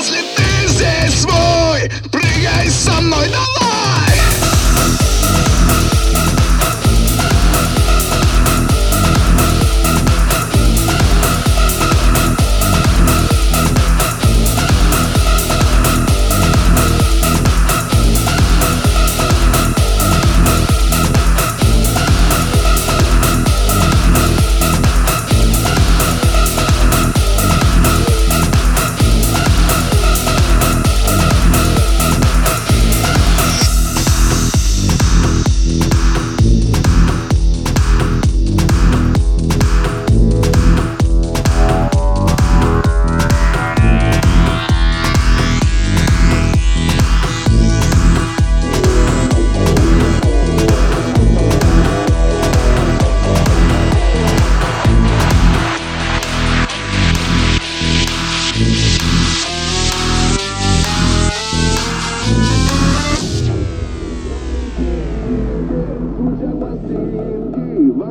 Если ты здесь свой, прыгай со мной, давай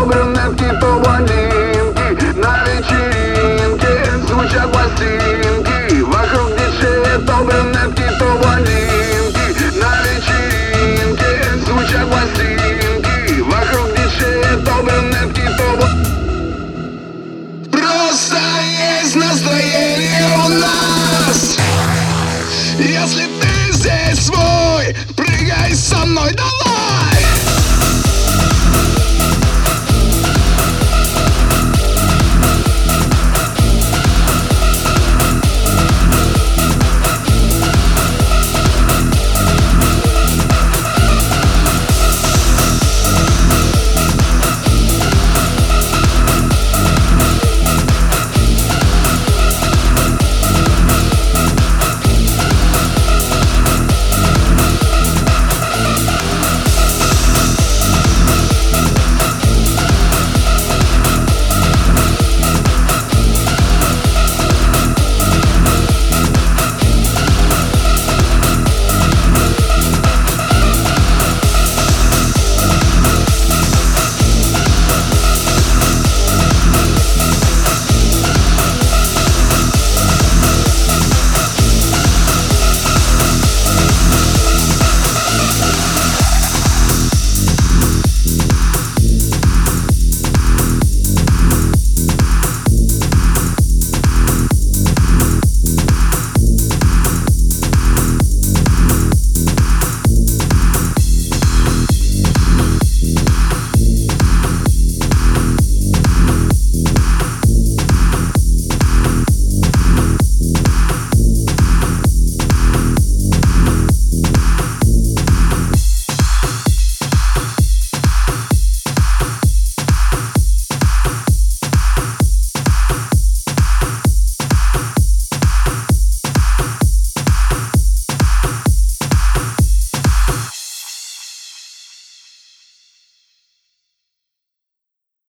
То брюнетки, На вечеринке звучат пластинки. Вокруг диджея то брюнетки, На вечеринке звучат пластинки. Вокруг диджея то брюнетки, Просто есть настроение у нас. Если ты здесь свой, прыгай со мной, давай!